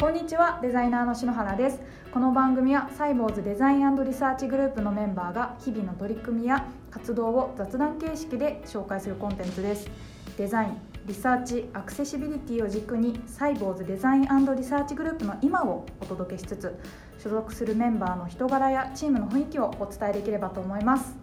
こんにちはデザイナーの篠原です。この番組はサイボウズデザインリサーチグループのメンバーが日々の取り組みや活動を雑談形式で紹介するコンテンツです。デザインリサーチアクセシビリティを軸にサイボウズデザインリサーチグループの今をお届けしつつ所属するメンバーの人柄やチームの雰囲気をお伝えできればと思います。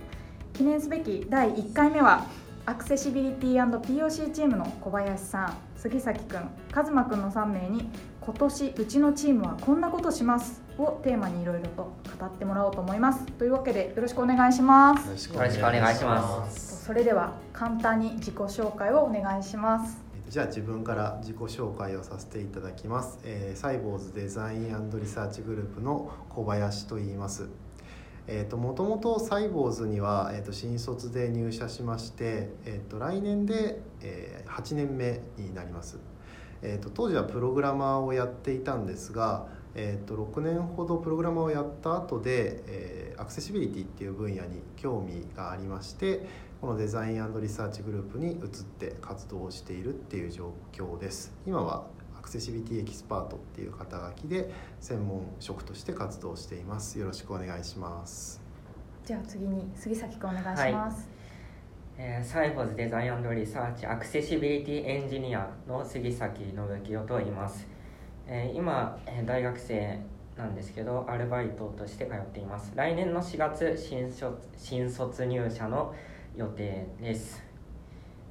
記念すべき第1回目はアクセシビリティ &POC チームの小林さん杉崎くん和真くんの3名に今年うちのチームはこんなことします。をテーマにいろいろと語ってもらおうと思います。というわけでよろしくお願いします。よろしくお願いします。それでは簡単に自己紹介をお願いします。じゃあ自分から自己紹介をさせていただきます、えー、サイボーズデザインリサーチグループの小林と言います。えーと、もともとサイボーズには、えーと、新卒で入社しまして、えーと、来年で、えー、8年目になります、えー、と当時はプログラマーをやっていたんですが、えー、と6年ほどプログラマーをやった後で、えー、アクセシビリティっていう分野に興味がありましてこのデザインリサーチグループに移って活動をしているっていう状況です。今はクセシビティエキスパートっていう肩書きで専門職として活動しています。よろしくお願いします。じゃあ次に杉崎君お願いします、はいえー、サイボウズデザインリサーチアクセシビリティエンジニアの杉崎信清と言います、えー、今大学生なんですけどアルバイトとして通っています。来年の4月新卒新卒入社の予定です、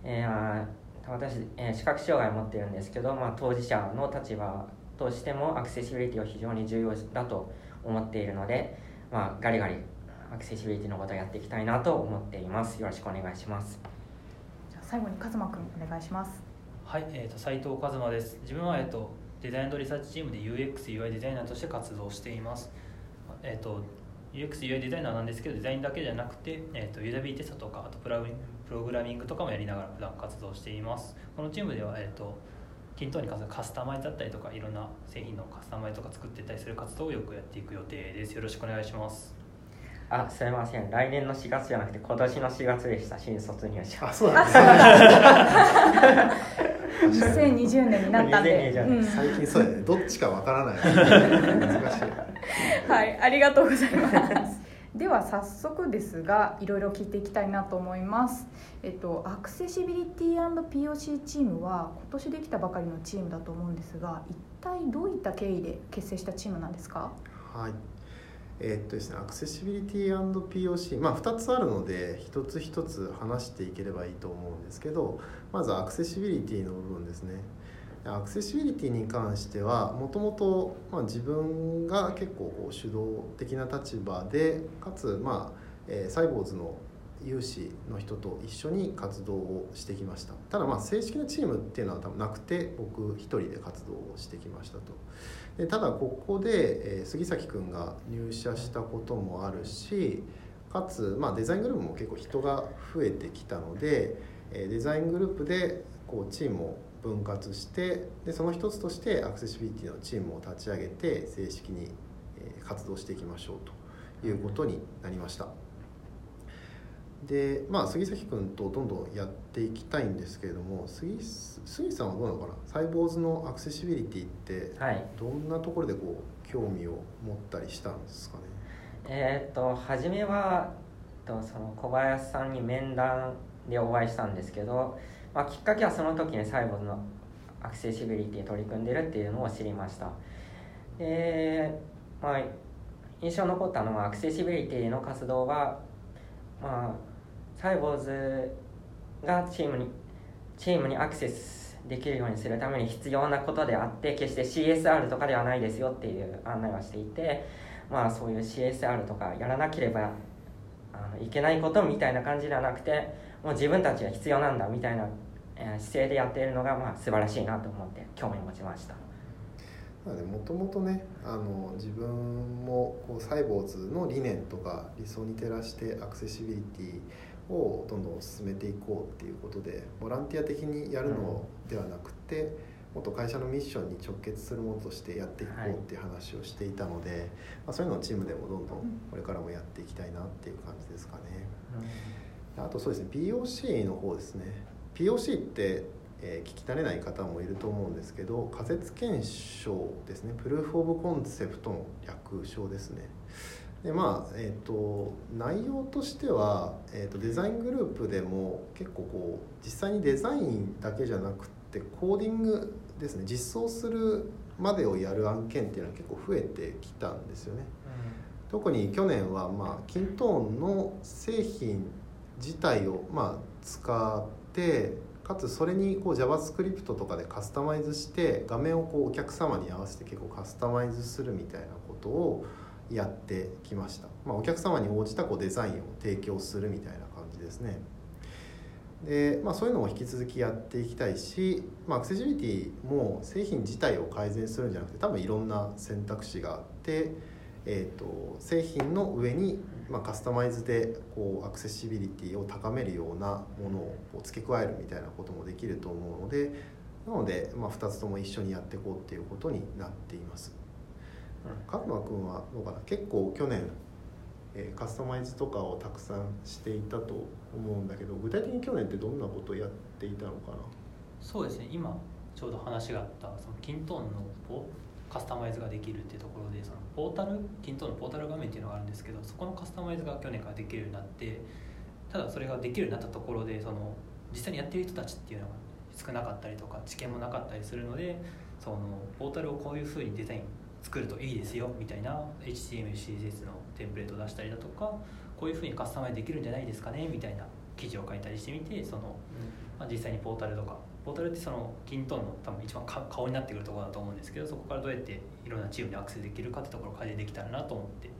えー私、えー、視覚障害を持ってるんですけど、まあ、当事者の立場としてもアクセシビリティは非常に重要だと思っているので、まあ、ガリガリアクセシビリティのことをやっていきたいなと思っています。よろしくお願いします。じゃ最後に和真君お願いします。はい、えーと、斉藤和真です。自分は、えーと、デザインリサーチチームで UXUI デザイナーとして活動しています。えっ、ー、と UXUI デザイナーなんですけどデザインだけじゃなくて、えーと、ユーザビリティテストとかあとプラグプログラミングとかもやりながら普段活動しています。このチームでは、えーと、均等にカスタマイズだったりとかいろんな製品のカスタマイズとか作っていったりする活動をよくやっていく予定です。よろしくお願いしますあすみません。来年の4月じゃなくて今年の4月でした。新卒入社あそうなんですね2020年になったんで、うん、最近そうやね。どっちかわからない。難しい。はいありがとうございます。では早速ですがいろいろ聞いていきたいなと思います、えっと、アクセシビリティ &POC チームは今年できたばかりのチームだと思うんですが一体どういった経緯で結成したチームなんですか？はいえー、っとですね、アクセシビリティ &POC、まあ、2つあるので一つ一つ話していければいいと思うんですけどまずアクセシビリティの部分ですね。アクセシビリティに関してはもともと自分が結構こう主導的な立場でかつ、まあえー、サイボーズの有志の人と一緒に活動をしてきました。ただまあ正式なチームっていうのは多分なくて僕一人で活動をしてきましたと。でただここで、えー、杉崎君が入社したこともあるしかつ、まあ、デザイングループも結構人が増えてきたので、え、デザイングループでこうチームを分割してでその一つとしてアクセシビリティのチームを立ち上げて正式に活動していきましょうということになりました。でまあ杉崎君とどんどんやっていきたいんですけれども杉杉さんはどうなのかな？サイボーズのアクセシビリティってどんなところでこう興味を持ったりしたんですかね？えー、っと初めはとその小林さんに面談でお会いしたんですけどまあ、きっかけはその時にサイボーズのアクセシビリティ取り組んでるっていうのを知りました。で、まあ、印象残ったのはアクセシビリティの活動は、まあ、サイボーズがチームにチームにアクセスできるようにするために必要なことであって決して CSR とかではないですよっていう案内をしていて、まあ、そういう CSR とかやらなければあのいけないことみたいな感じではなくてもう自分たちが必要なんだみたいな姿勢でやっているのがまあ素晴らしいなと思って興味を持ちました。もともとねあの自分もこうサイボーズの理念とか理想に照らしてアクセシビリティをどんどん進めていこうっていうことでボランティア的にやるのではなくて、うん、もっと会社のミッションに直結するものとしてやっていこうっていう話をしていたので、はい、まあ、そういうのをチームでもどんどんこれからもやっていきたいなっていう感じですかね。うん、あとそうですね POC の方ですね POC って、えー聞き慣れない方もいると思うんですけど仮説検証ですね。プルーフ・オブ・コンセプトの略称ですね。でまあえっ、と内容としては、えー、とデザイングループでも結構こう実際にデザインだけじゃなくてコーディングですね。実装するまでをやる案件っていうのは結構増えてきたんですよね。特に去年はまあキントーンの製品自体をまあ使ってかつそれにこう JavaScript とかでカスタマイズして画面をこうお客様に合わせて結構カスタマイズするみたいなことをやってきました、まあ、お客様に応じたこうデザインを提供するみたいな感じですね。で、まあ、そういうのも引き続きやっていきたいし、まあ、アクセシビリティも製品自体を改善するんじゃなくて多分いろんな選択肢があって、えー、と製品の上に、まあ、カスタマイズでこうアクセシビリティを高めるようなものをこう付け加えるみたいなこともできると思うのでなので、まあ、2つとも一緒にやっていこうっていうことになっています。カズマ君はどうかな？結構去年、えーカスタマイズとかをたくさんしていたと思うんだけど具体的に去年ってどんなことをやっていたのかな？そうですね。今ちょうど話があったそのキントーンのポカスタマイズができるっていうところでそのポータルキントーンのポータル画面っていうのがあるんですけどそこのカスタマイズが去年からできるようになってただそれができるようになったところでその実際にやってる人たちっていうのが少なかったりとか知見もなかったりするのでそのポータルをこういうふうにデザイン作るといいですよみたいな HTML、CSS のテンプレートを出したりだとかこういうふうにカスタマイズできるんじゃないですかねみたいな記事を書いたりしてみてそのまあ、実際にポータルとかポータルってそのキントーンの多分一番か顔になってくるところだと思うんですけどそこからどうやっていろんなチームにアクセスできるかってところを改善できたらなと思って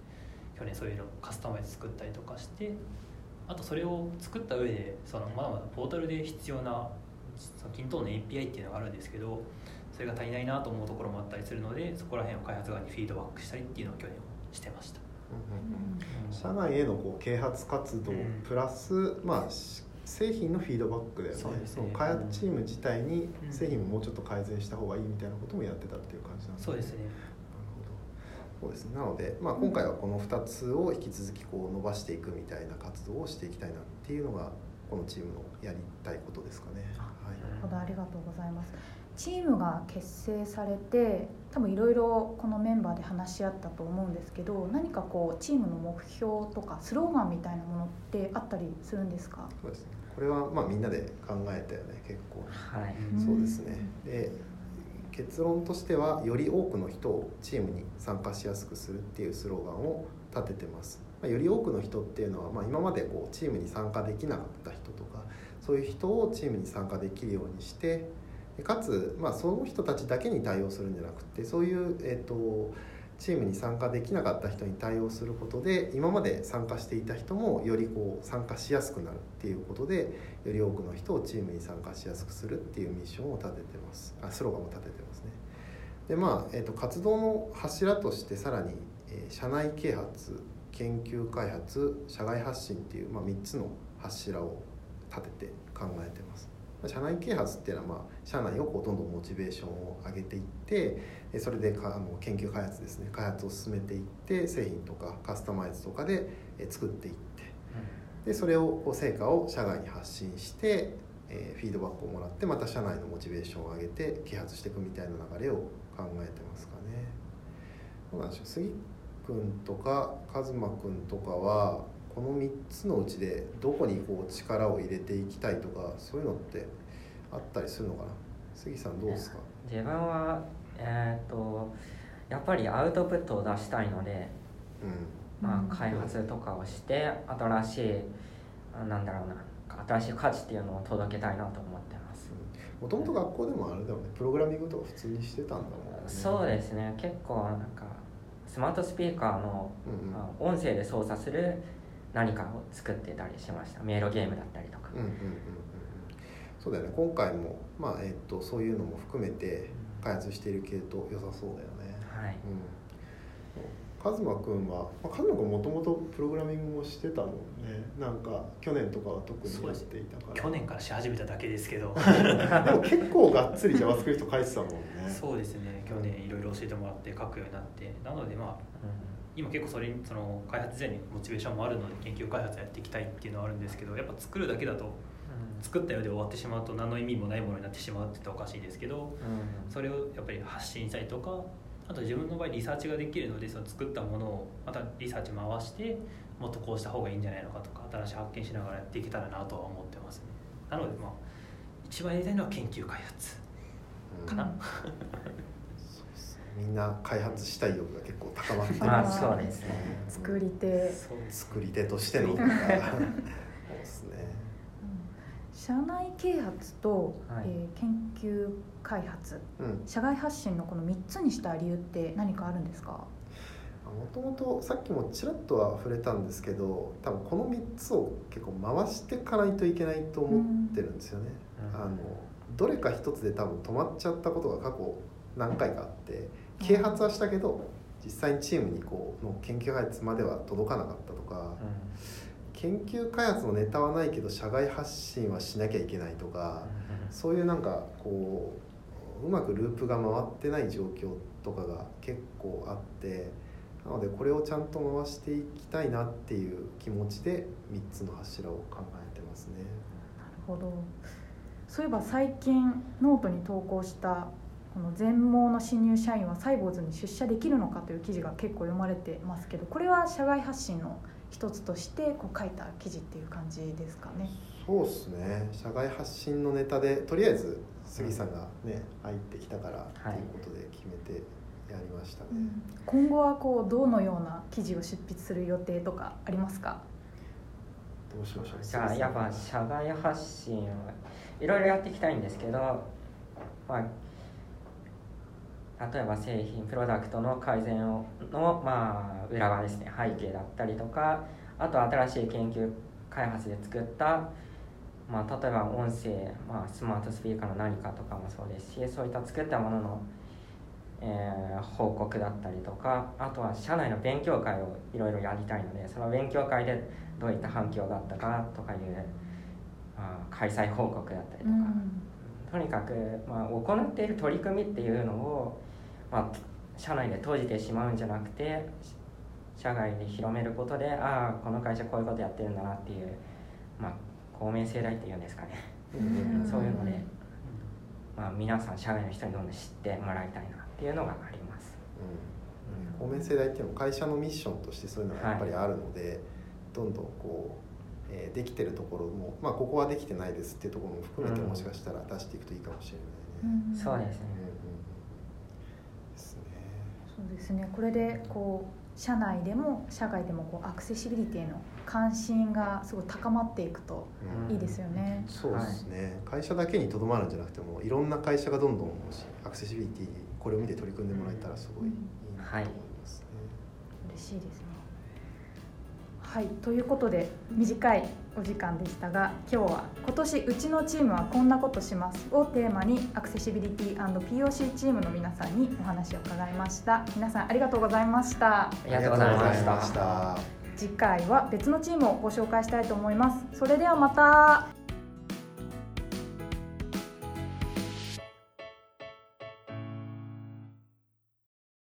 去年そういうのカスタマイズ作ったりとかしてあとそれを作った上でそのまだまだポータルで必要なそのキントーンの API っていうのがあるんですけどそれが足りないなと思うところもあったりするのでそこら辺を開発側にフィードバックしたりっていうのを去年はしてました。社内へのこう啓発活動うんプラス、まあ、し製品のフィードバックだよね。そうですね。の開発チーム自体にうん。製品ももうちょっと改善した方がいいみたいなこともやってたっていう感じなんそうですね。なるほど。そうですね。なので、まあ、今回はこの2つを引き続きこう伸ばしていくみたいな活動をしていきたいなっていうのがこのチームのやりたいことですかね。はい。なるほど。ありがとうございますチームが結成されて多分いろいろこのメンバーで話し合ったと思うんですけど何かこうチームの目標とかスローガンみたいなものってあったりするんですか？そうですね。これはまあみんなで考えたよね結構はい。うんそうですね。で結論としてはより多くの人をチームに参加しやすくするっていうスローガンを立ててます、まあ、より多くの人っていうのは、まあ、今までこうチームに参加できなかった人とかそういう人をチームに参加できるようにしてでかつ、まあ、その人たちだけに対応するんじゃなくてそういう、えー、とチームに参加できなかった人に対応することで今まで参加していた人もよりこう参加しやすくなるっていうことでより多くの人をチームに参加しやすくするっていうミッションを立ててます。あスローガンを立ててますね。でまあ、えー、と活動の柱としてさらに、えー社内啓発研究開発社外発信っていう、まあ、3つの柱を立てて考えてます。社内啓発っていうのは、まあ、社内をこうどんどんモチベーションを上げていってえそれでかあの研究開発ですね開発を進めていって製品とかカスタマイズとかでえ作っていってでそれを成果を社外に発信して、えーフィードバックをもらってまた社内のモチベーションを上げて啓発していくみたいな流れを考えてますかね。どうなんでしょう杉君とか和馬君とかはこの3つのうちでどこにこう力を入れていきたいとかそういうのってあったりするのかな？杉さんどうですか、自分はえっ、とやっぱりアウトプットを出したいので、うん。まうんあ、開発とかをして新しいあなんだろうな新しい価値っていうのを届けたいなと思ってます、もともと学校でもあれだよね。プログラミングとか普通にしてたんだもんね。そうですね。結構なんかスマートスピーカーの、うんうん。まあ音声で操作する何かを作ってたりしました？迷路ゲームだったりとか、うんうんうんうんうん。そうだよね。今回もまあえっとそういうのも含めて開発している系統良さそうだよね。はい。うん。カズマくんは、まあ、カズマくんもともとプログラミングもしてたもんね。なんか去年とかは特にやっていたから。去年からし始めただけですけど。でも結構がっつり JavaScript 書いてたもんね。そうですね。去年いろいろ教えてもらって書くようになって。なのでまあ今結構それにその開発時代にモチベーションもあるので研究開発やっていきたいっていうのはあるんですけどやっぱ作るだけだと作ったようで終わってしまうと何の意味もないものになってしまうって言ったらおかしいですけどうんそれをやっぱり発信したりとかあと自分の場合リサーチができるのでその作ったものをまたリサーチ回してもっとこうした方がいいんじゃないのかとか新しい発見しながらやっていけたらなとは思ってますね。なのでまあ一番やりたいのは研究開発うんかな、そうですねみんな開発したい欲が結構高まってますそうですね。作り手、作り手としての。そうですね。社内啓発と、はい。えー研究開発。うん。社外発信のこの3つにした理由って何かあるんですか？もともとさっきもちらっとは触れたんですけど多分この3つを結構回していかないといけないと思ってるんですよね。うん。あのどれか一つで多分止まっちゃったことが過去何回かあって啓発はしたけど実際にチームにこうの研究開発までは届かなかったとか研究開発のネタはないけど社外発信はしなきゃいけないとかそういうなんかこううまくループが回ってない状況とかが結構あってなのでこれをちゃんと回していきたいなっていう気持ちで3つの柱を考えてますね。なるほどそういえば最近ノートに投稿したこの全盲の新入社員はサイボウズに出社できるのかという記事が結構読まれてますけどこれは社外発信の一つとしてこう書いた記事っていう感じですかね。そうですね社外発信のネタでとりあえず杉さんがね入ってきたからっていうことで決めてやりましたね。今後はこうどのような記事を執筆する予定とかありますか？どうしましょうじゃあやっぱ社外発信はいろいろやっていきたいんですけど、まあ、例えば製品プロダクトの改善をの、まあ、裏側ですね背景だったりとかあと新しい研究開発で作った、まあ、例えば音声、まあ、スマートスピーカーの何かとかもそうですしそういった作ったものの、えー報告だったりとかあとは社内の勉強会をいろいろやりたいのでその勉強会でどういった反響があったかとかいう、まあ、開催報告だったりとか、とにかく、まあ、行っている取り組みっていうのを、まあ、社内で閉じてしまうんじゃなくて社外で広めることでああこの会社こういうことやってるんだなっていう、まあ、公明正大っていうんですかね、うん。うんそういうので、まあ、皆さん社外の人にどんどん知ってもらいたいなっていうのがあります。うん、公明正大っていうのは会社のミッションとしてそういうのがやっぱりあるので、どんどんこう、えーできてるところも、まあ、ここはできてないですっていうところも含めてうんもしかしたら出していくといいかもしれないね。そうですね。うんうん。ですね。そうですねこれでこう社内でも社外でもこうアクセシビリティの関心がすごい高まっていくとうんいいですよね。そうですね、会社だけにとどまるんじゃなくてもいろんな会社がどんどんアクセシビリティにこれを見て取り組んでもらえたらすごいいいなと思いますね。嬉しいですね。はいということで短いお時間でしたが今日は今年うちのチームはこんなことしますをテーマにアクセシビリティ &POC チームの皆さんにお話を伺いました。皆さんありがとうございました。ありがとうございました。ありがとうございました。次回は別のチームをご紹介したいと思います。それではまた